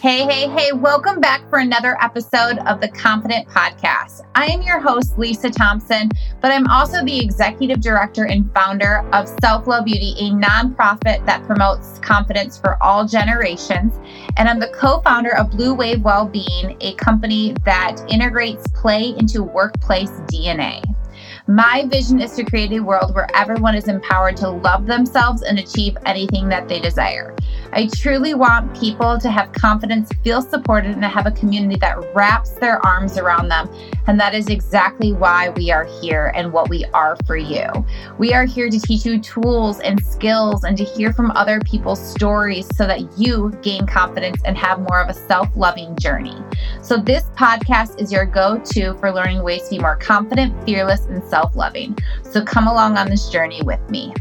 Hey, hey, hey, welcome back for another episode of the Confident Podcast. I am your host, Lisa Thompson, but I'm also the executive director and founder of Self Love Beauty, a nonprofit that promotes confidence for all generations. And I'm the co founder of Blue Wave Wellbeing, a company that integrates play into workplace DNA. My vision is to create a world where everyone is empowered to love themselves and achieve anything that they desire. I truly want people to have confidence, feel supported, and have a community that wraps their arms around them. And that is exactly why we are here and what we are for you. We are here to teach you tools and skills and to hear from other people's stories so that you gain confidence and have more of a self loving journey. So, this podcast is your go to for learning ways to be more confident, fearless, and self loving. So come along on this journey with me.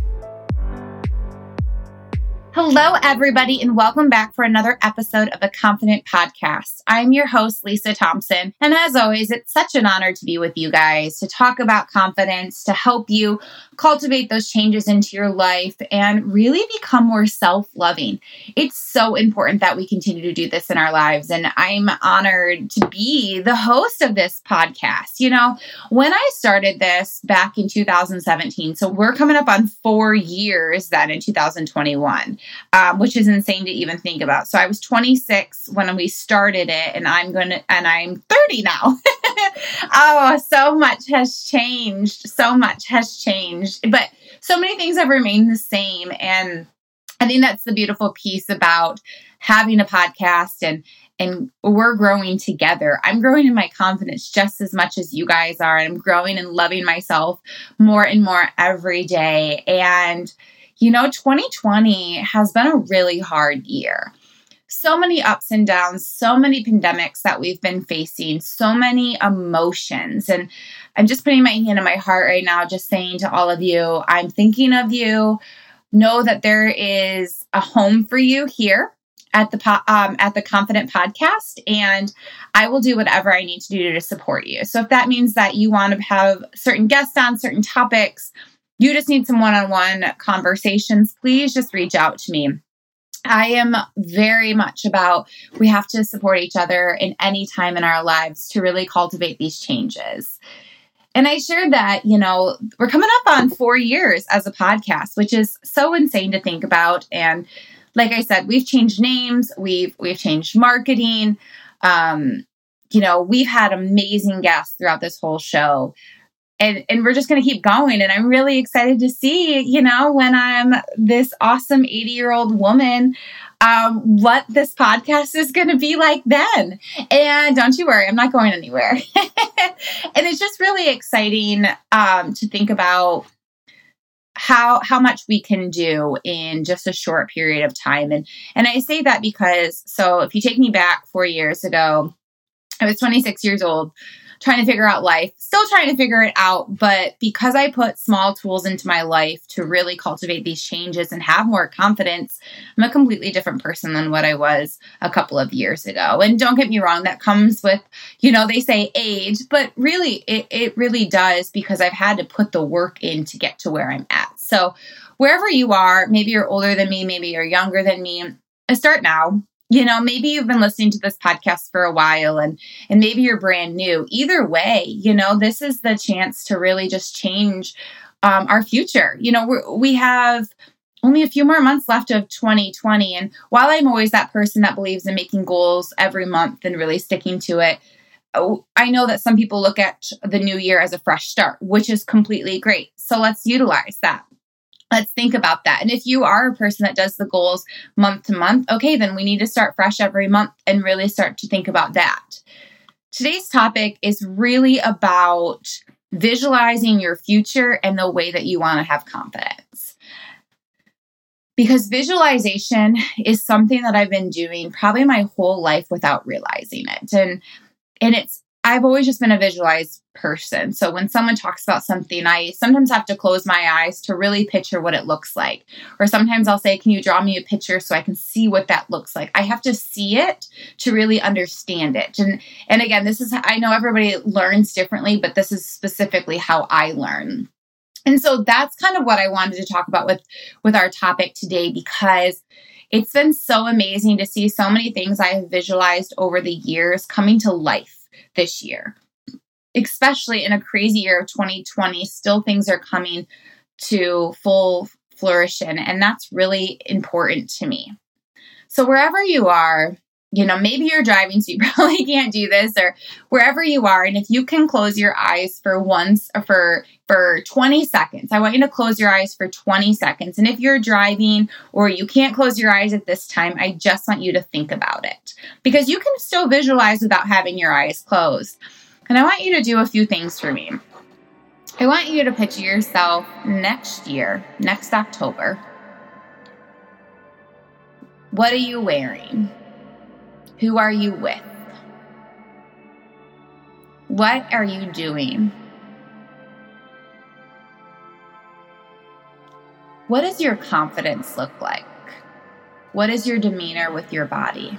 Hello, everybody, and welcome back for another episode of the Confident Podcast. I'm your host, Lisa Thompson. And as always, it's such an honor to be with you guys to talk about confidence, to help you cultivate those changes into your life and really become more self loving. It's so important that we continue to do this in our lives. And I'm honored to be the host of this podcast. You know, when I started this back in 2017, so we're coming up on four years then in 2021 um, which is insane to even think about. So I was 26 when we started it, and I'm going to, and I'm 30 now. oh, so much has changed. So much has changed, but so many things have remained the same. And I think that's the beautiful piece about having a podcast and and we're growing together. I'm growing in my confidence just as much as you guys are. I'm growing and loving myself more and more every day. And you know, 2020 has been a really hard year. So many ups and downs, so many pandemics that we've been facing, so many emotions. And I'm just putting my hand in my heart right now, just saying to all of you, I'm thinking of you. Know that there is a home for you here at the po- um, at the Confident Podcast, and I will do whatever I need to do to support you. So if that means that you want to have certain guests on certain topics, you just need some one on one conversations, please just reach out to me. I am very much about we have to support each other in any time in our lives to really cultivate these changes. And I shared that, you know, we're coming up on four years as a podcast, which is so insane to think about. And like I said, we've changed names, we've we've changed marketing. Um, you know, we've had amazing guests throughout this whole show and and we're just going to keep going and i'm really excited to see you know when i'm this awesome 80 year old woman um, what this podcast is going to be like then. And don't you worry i'm not going anywhere. And it's just really exciting um, to think about how how much we can do in just a short period of time. And and i say that because so if you take me back four years ago i was 26 years old trying to figure out life, still trying to figure it out. But because I put small tools into my life to really cultivate these changes and have more confidence, I'm a completely different person than what I was a couple of years ago. And don't get me wrong, that comes with, you know, they say age, but really, it, it really does because I've had to put the work in to get to where I'm at. So, wherever you are, maybe you're older than me, maybe you're younger than me, start now you know maybe you've been listening to this podcast for a while and and maybe you're brand new. Either way you know this is the chance to really just change um, our future. You know we we have only a few more months left of 2020 and while i'm always that person that believes in making goals every month and really sticking to it oh, I know that some people look at the new year as a fresh start, which is completely great. So let's utilize that let's think about that. And if you are a person that does the goals month to month, okay, then we need to start fresh every month and really start to think about that. Today's topic is really about visualizing your future and the way that you want to have confidence. Because visualization is something that I've been doing probably my whole life without realizing it. And and it's I've always just been a visualized person. So when someone talks about something, I sometimes have to close my eyes to really picture what it looks like. Or sometimes I'll say, Can you draw me a picture so I can see what that looks like? I have to see it to really understand it. And and again, this is I know everybody learns differently, but this is specifically how I learn. And so that's kind of what I wanted to talk about with with our topic today because It's been so amazing to see so many things I have visualized over the years coming to life this year. Especially in a crazy year of 2020, still things are coming to full flourishing, and that's really important to me. So, wherever you are, you know, maybe you're driving, so you probably can't do this, or wherever you are, and if you can close your eyes for once for for 20 seconds, I want you to close your eyes for 20 seconds. And if you're driving or you can't close your eyes at this time, I just want you to think about it because you can still visualize without having your eyes closed. And I want you to do a few things for me. I want you to picture yourself next year, next October. What are you wearing? Who are you with? What are you doing? What does your confidence look like? What is your demeanor with your body?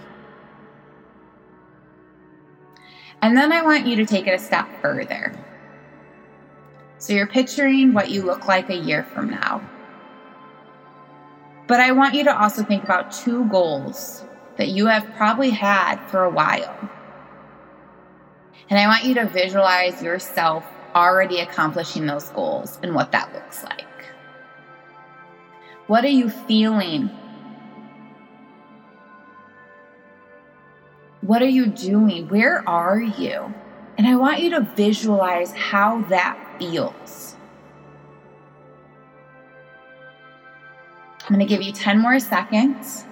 And then I want you to take it a step further. So you're picturing what you look like a year from now. But I want you to also think about two goals that you have probably had for a while. And I want you to visualize yourself already accomplishing those goals and what that looks like. What are you feeling? What are you doing? Where are you? And I want you to visualize how that feels. I'm going to give you 10 more seconds.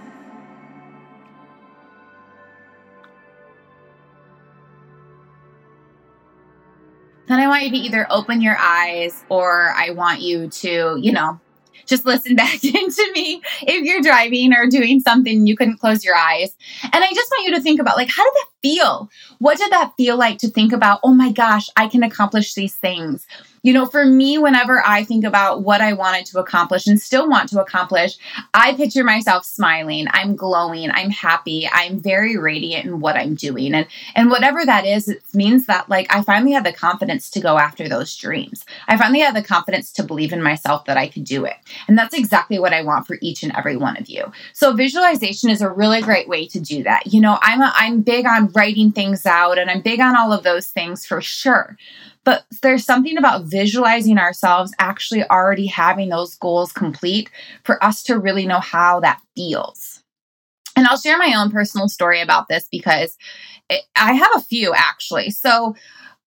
Then I want you to either open your eyes or I want you to, you know, just listen back into me if you're driving or doing something you couldn't close your eyes. And I just want you to think about like, how did that feel? What did that feel like to think about, oh my gosh, I can accomplish these things? You know, for me, whenever I think about what I wanted to accomplish and still want to accomplish, I picture myself smiling. I'm glowing. I'm happy. I'm very radiant in what I'm doing. And, and whatever that is, it means that like I finally had the confidence to go after those dreams. I finally had the confidence to believe in myself that I could do it. And that's exactly what I want for each and every one of you. So visualization is a really great way to do that. You know, I'm a, I'm big on writing things out and I'm big on all of those things for sure. But there's something about visualizing ourselves actually already having those goals complete for us to really know how that feels. And I'll share my own personal story about this because it, I have a few actually. So,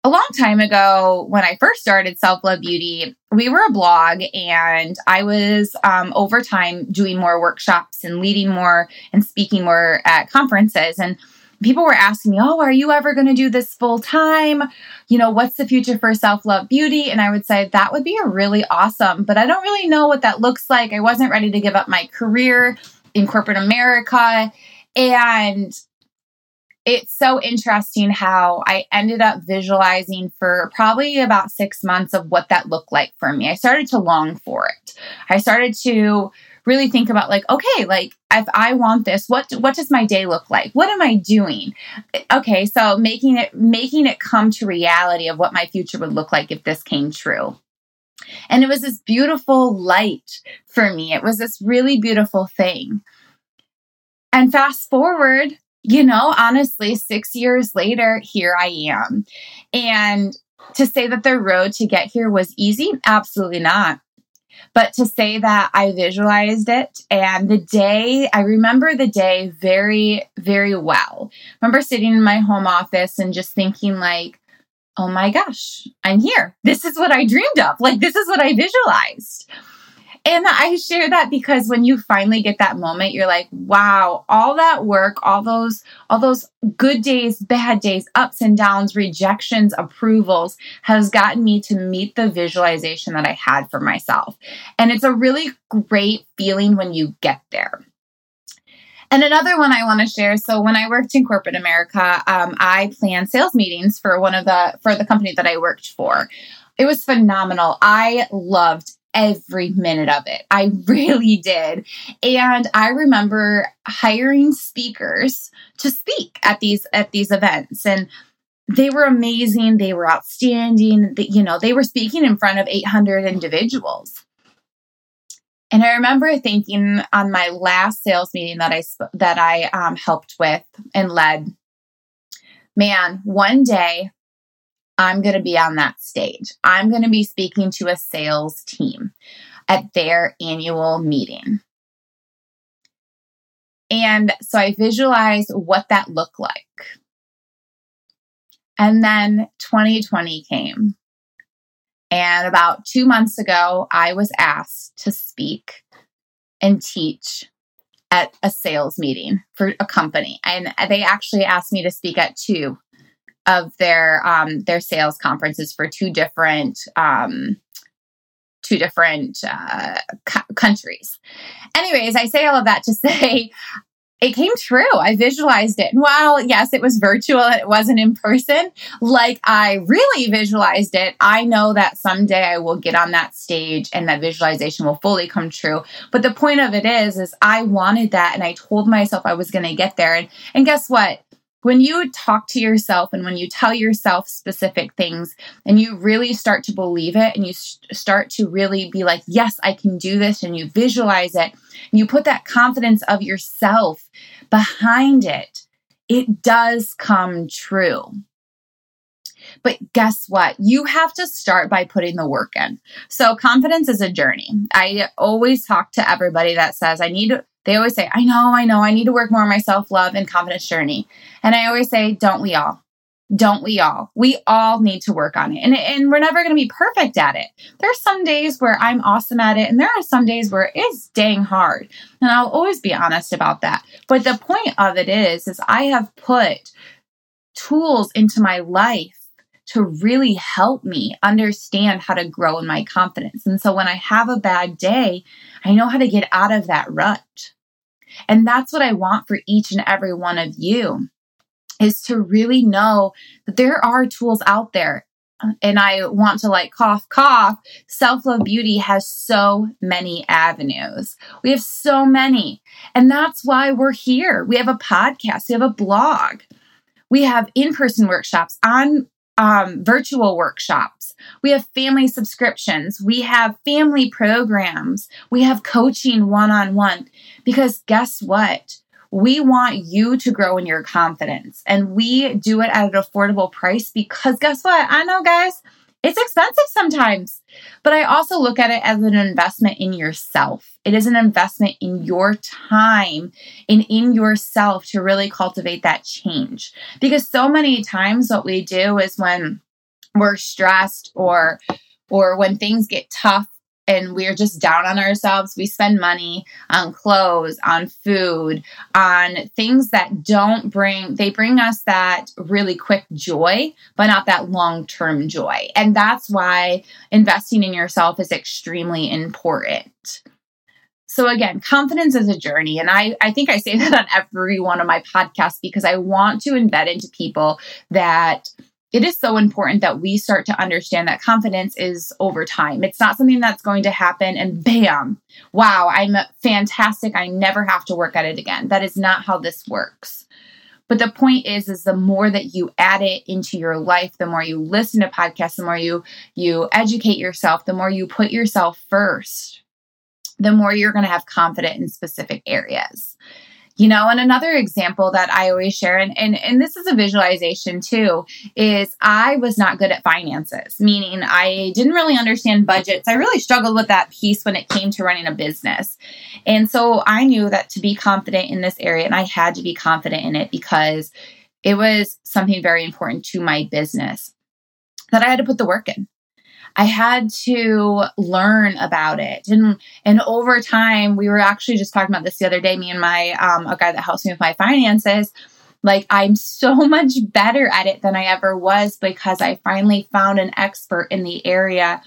a long time ago, when I first started Self Love Beauty, we were a blog and I was um, over time doing more workshops and leading more and speaking more at conferences. And people were asking me, Oh, are you ever going to do this full time? You know, what's the future for self love beauty? And I would say that would be a really awesome, but I don't really know what that looks like. I wasn't ready to give up my career in corporate America. And it's so interesting how I ended up visualizing for probably about six months of what that looked like for me. I started to long for it. I started to really think about like, okay, like if I want this, what what does my day look like? What am I doing? Okay, so making it making it come to reality of what my future would look like if this came true. And it was this beautiful light for me. It was this really beautiful thing. And fast forward, you know, honestly, 6 years later, here I am. And to say that the road to get here was easy, absolutely not. But to say that I visualized it and the day, I remember the day very, very well. I remember sitting in my home office and just thinking, like, oh my gosh, I'm here. This is what I dreamed of. Like, this is what I visualized. And I share that because when you finally get that moment, you're like, wow, all that work, all those, all those good days, bad days, ups and downs, rejections, approvals has gotten me to meet the visualization that I had for myself. And it's a really great feeling when you get there. And another one I want to share. So when I worked in corporate America, um, I planned sales meetings for one of the for the company that I worked for. It was phenomenal. I loved every minute of it. I really did. And I remember hiring speakers to speak at these at these events and they were amazing, they were outstanding, you know, they were speaking in front of 800 individuals. And I remember thinking on my last sales meeting that I that I um, helped with and led, man, one day I'm going to be on that stage. I'm going to be speaking to a sales team at their annual meeting. And so I visualized what that looked like. And then 2020 came. And about two months ago, I was asked to speak and teach at a sales meeting for a company. And they actually asked me to speak at two of their um, their sales conferences for two different um, two different uh, countries. Anyways, I say all of that to say it came true. I visualized it. And while, yes, it was virtual, it wasn't in person, like I really visualized it, I know that someday I will get on that stage and that visualization will fully come true. But the point of it is, is I wanted that and I told myself I was going to get there. And, and guess what? When you talk to yourself and when you tell yourself specific things and you really start to believe it and you start to really be like, yes, I can do this, and you visualize it, and you put that confidence of yourself behind it, it does come true. But guess what? You have to start by putting the work in. So, confidence is a journey. I always talk to everybody that says, I need they always say, I know, I know, I need to work more on my self love and confidence journey. And I always say, don't we all? Don't we all? We all need to work on it. And, and we're never going to be perfect at it. There are some days where I'm awesome at it, and there are some days where it's dang hard. And I'll always be honest about that. But the point of it is, is I have put tools into my life to really help me understand how to grow in my confidence. And so when I have a bad day, I know how to get out of that rut. And that's what I want for each and every one of you is to really know that there are tools out there. And I want to like cough, cough. Self love beauty has so many avenues. We have so many. And that's why we're here. We have a podcast, we have a blog, we have in person workshops, on um, virtual workshops. We have family subscriptions. We have family programs. We have coaching one on one. Because guess what? We want you to grow in your confidence and we do it at an affordable price because guess what? I know, guys, it's expensive sometimes, but I also look at it as an investment in yourself. It is an investment in your time and in yourself to really cultivate that change. Because so many times what we do is when we're stressed or or when things get tough and we're just down on ourselves. We spend money on clothes, on food, on things that don't bring, they bring us that really quick joy, but not that long term joy. And that's why investing in yourself is extremely important. So again, confidence is a journey. And I, I think I say that on every one of my podcasts because I want to embed into people that it is so important that we start to understand that confidence is over time. It's not something that's going to happen and bam, wow, I'm fantastic. I never have to work at it again. That is not how this works. But the point is, is the more that you add it into your life, the more you listen to podcasts, the more you you educate yourself, the more you put yourself first, the more you're going to have confidence in specific areas you know and another example that i always share and, and and this is a visualization too is i was not good at finances meaning i didn't really understand budgets. I really struggled with that piece when it came to running a business. And so i knew that to be confident in this area and i had to be confident in it because it was something very important to my business that i had to put the work in I had to learn about it. And and over time, we were actually just talking about this the other day, me and my um a guy that helps me with my finances. Like I'm so much better at it than I ever was because I finally found an expert in the area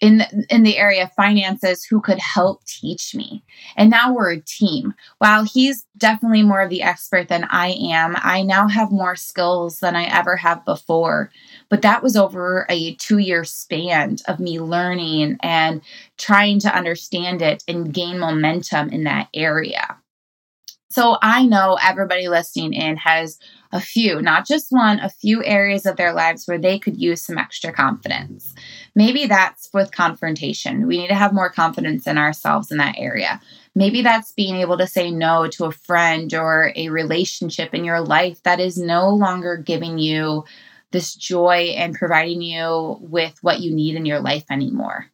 in in the area of finances who could help teach me. And now we're a team. While he's definitely more of the expert than I am, I now have more skills than I ever have before. But that was over a 2-year span of me learning and trying to understand it and gain momentum in that area. So I know everybody listening in has a few, not just one, a few areas of their lives where they could use some extra confidence Maybe that's with confrontation. We need to have more confidence in ourselves in that area. Maybe that's being able to say no to a friend or a relationship in your life that is no longer giving you this joy and providing you with what you need in your life anymore.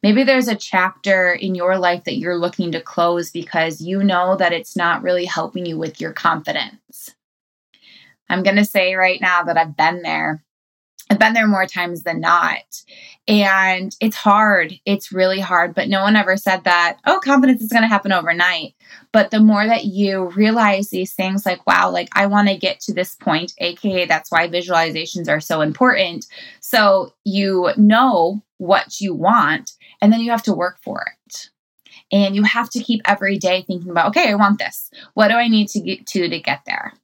Maybe there's a chapter in your life that you're looking to close because you know that it's not really helping you with your confidence. I'm going to say right now that I've been there. I've been there more times than not. And it's hard. It's really hard. But no one ever said that, oh, confidence is going to happen overnight. But the more that you realize these things, like, wow, like I want to get to this point, AKA, that's why visualizations are so important. So you know what you want, and then you have to work for it. And you have to keep every day thinking about, okay, I want this. What do I need to get to to get there?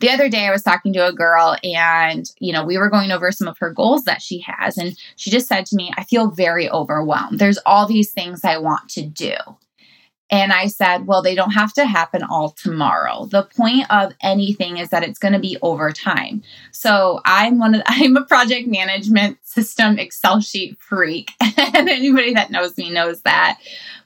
The other day I was talking to a girl and, you know, we were going over some of her goals that she has. And she just said to me, I feel very overwhelmed. There's all these things I want to do. And I said, well, they don't have to happen all tomorrow. The point of anything is that it's going to be over time. So I'm one of, I'm a project management system Excel sheet freak. and anybody that knows me knows that.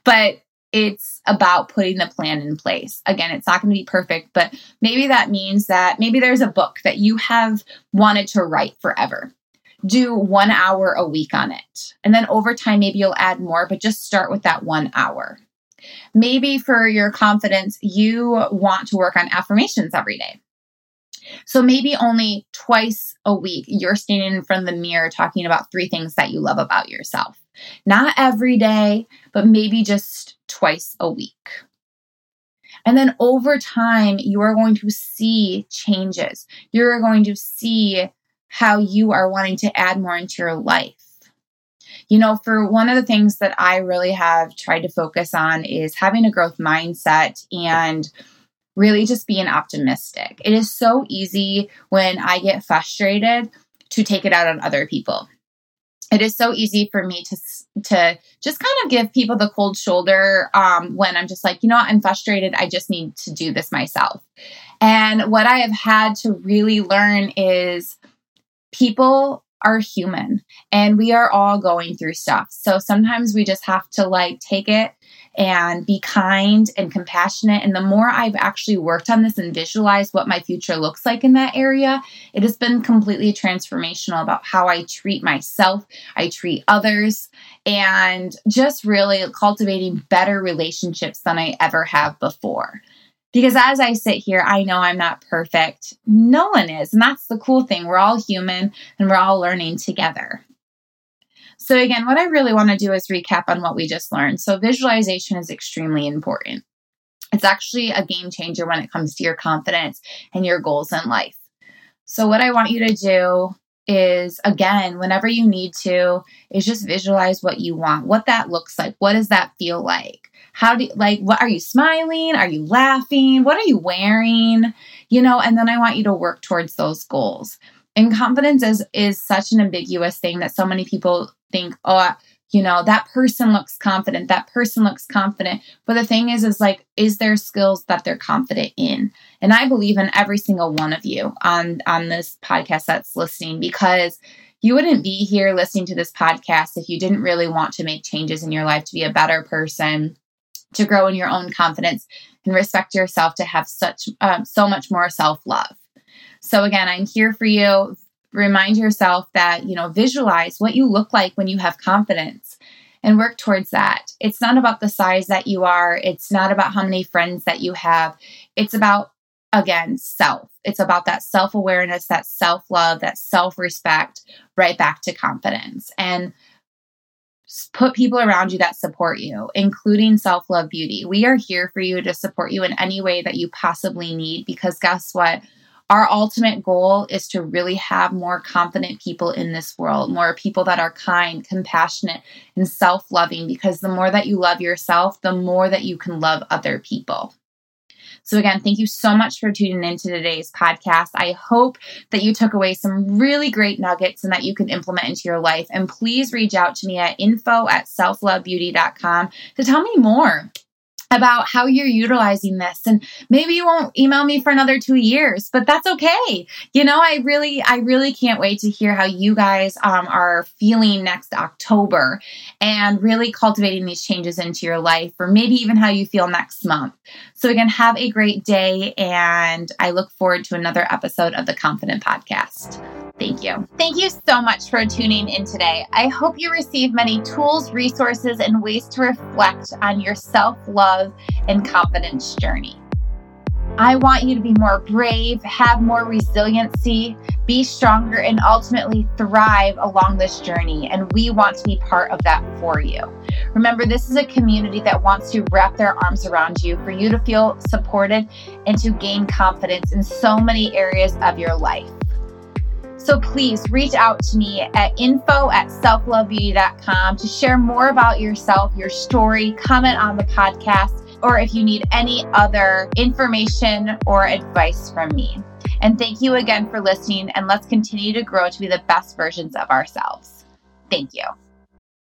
But it's about putting the plan in place. Again, it's not going to be perfect, but maybe that means that maybe there's a book that you have wanted to write forever. Do one hour a week on it. And then over time, maybe you'll add more, but just start with that one hour. Maybe for your confidence, you want to work on affirmations every day. So maybe only twice a week, you're standing in front of the mirror talking about three things that you love about yourself. Not every day, but maybe just twice a week. And then over time, you are going to see changes. You're going to see how you are wanting to add more into your life. You know, for one of the things that I really have tried to focus on is having a growth mindset and really just being optimistic. It is so easy when I get frustrated to take it out on other people it is so easy for me to to just kind of give people the cold shoulder um, when I'm just like, you know what, I'm frustrated. I just need to do this myself. And what I have had to really learn is people are human and we are all going through stuff. So sometimes we just have to like take it and be kind and compassionate. And the more I've actually worked on this and visualized what my future looks like in that area, it has been completely transformational about how I treat myself, I treat others, and just really cultivating better relationships than I ever have before. Because as I sit here, I know I'm not perfect. No one is. And that's the cool thing. We're all human and we're all learning together. So, again, what I really want to do is recap on what we just learned. So, visualization is extremely important. It's actually a game changer when it comes to your confidence and your goals in life. So, what I want you to do is again, whenever you need to, is just visualize what you want, what that looks like. What does that feel like? How do you, like, what are you smiling? Are you laughing? What are you wearing? You know, and then I want you to work towards those goals. And confidence is is such an ambiguous thing that so many people think, oh, you know, that person looks confident, that person looks confident. But the thing is, is like, is there skills that they're confident in? And I believe in every single one of you on, on this podcast that's listening because you wouldn't be here listening to this podcast if you didn't really want to make changes in your life to be a better person, to grow in your own confidence and respect yourself, to have such um, so much more self love. So again, I'm here for you remind yourself that, you know, visualize what you look like when you have confidence and work towards that. It's not about the size that you are, it's not about how many friends that you have. It's about, again, self. It's about that self awareness, that self love, that self respect, right back to confidence. And put people around you that support you, including self love beauty. We are here for you to support you in any way that you possibly need because guess what? Our ultimate goal is to really have more confident people in this world, more people that are kind, compassionate, and self loving, because the more that you love yourself, the more that you can love other people. So, again, thank you so much for tuning into today's podcast. I hope that you took away some really great nuggets and that you can implement into your life. And please reach out to me at info at selflovebeauty.com to tell me more about how you're utilizing this. And maybe you won't email me for another two years, but that's okay. You know, I really, I really can't wait to hear how you guys um, are feeling next October and really cultivating these changes into your life, or maybe even how you feel next month. So, again, have a great day. And I look forward to another episode of the Confident Podcast. Thank you. Thank you so much for tuning in today. I hope you receive many tools, resources, and ways to reflect on your self love and confidence journey. I want you to be more brave, have more resiliency, be stronger, and ultimately thrive along this journey. And we want to be part of that for you. Remember, this is a community that wants to wrap their arms around you for you to feel supported and to gain confidence in so many areas of your life. So please reach out to me at info at selflovebeauty.com to share more about yourself, your story, comment on the podcast, or if you need any other information or advice from me. And thank you again for listening, and let's continue to grow to be the best versions of ourselves. Thank you.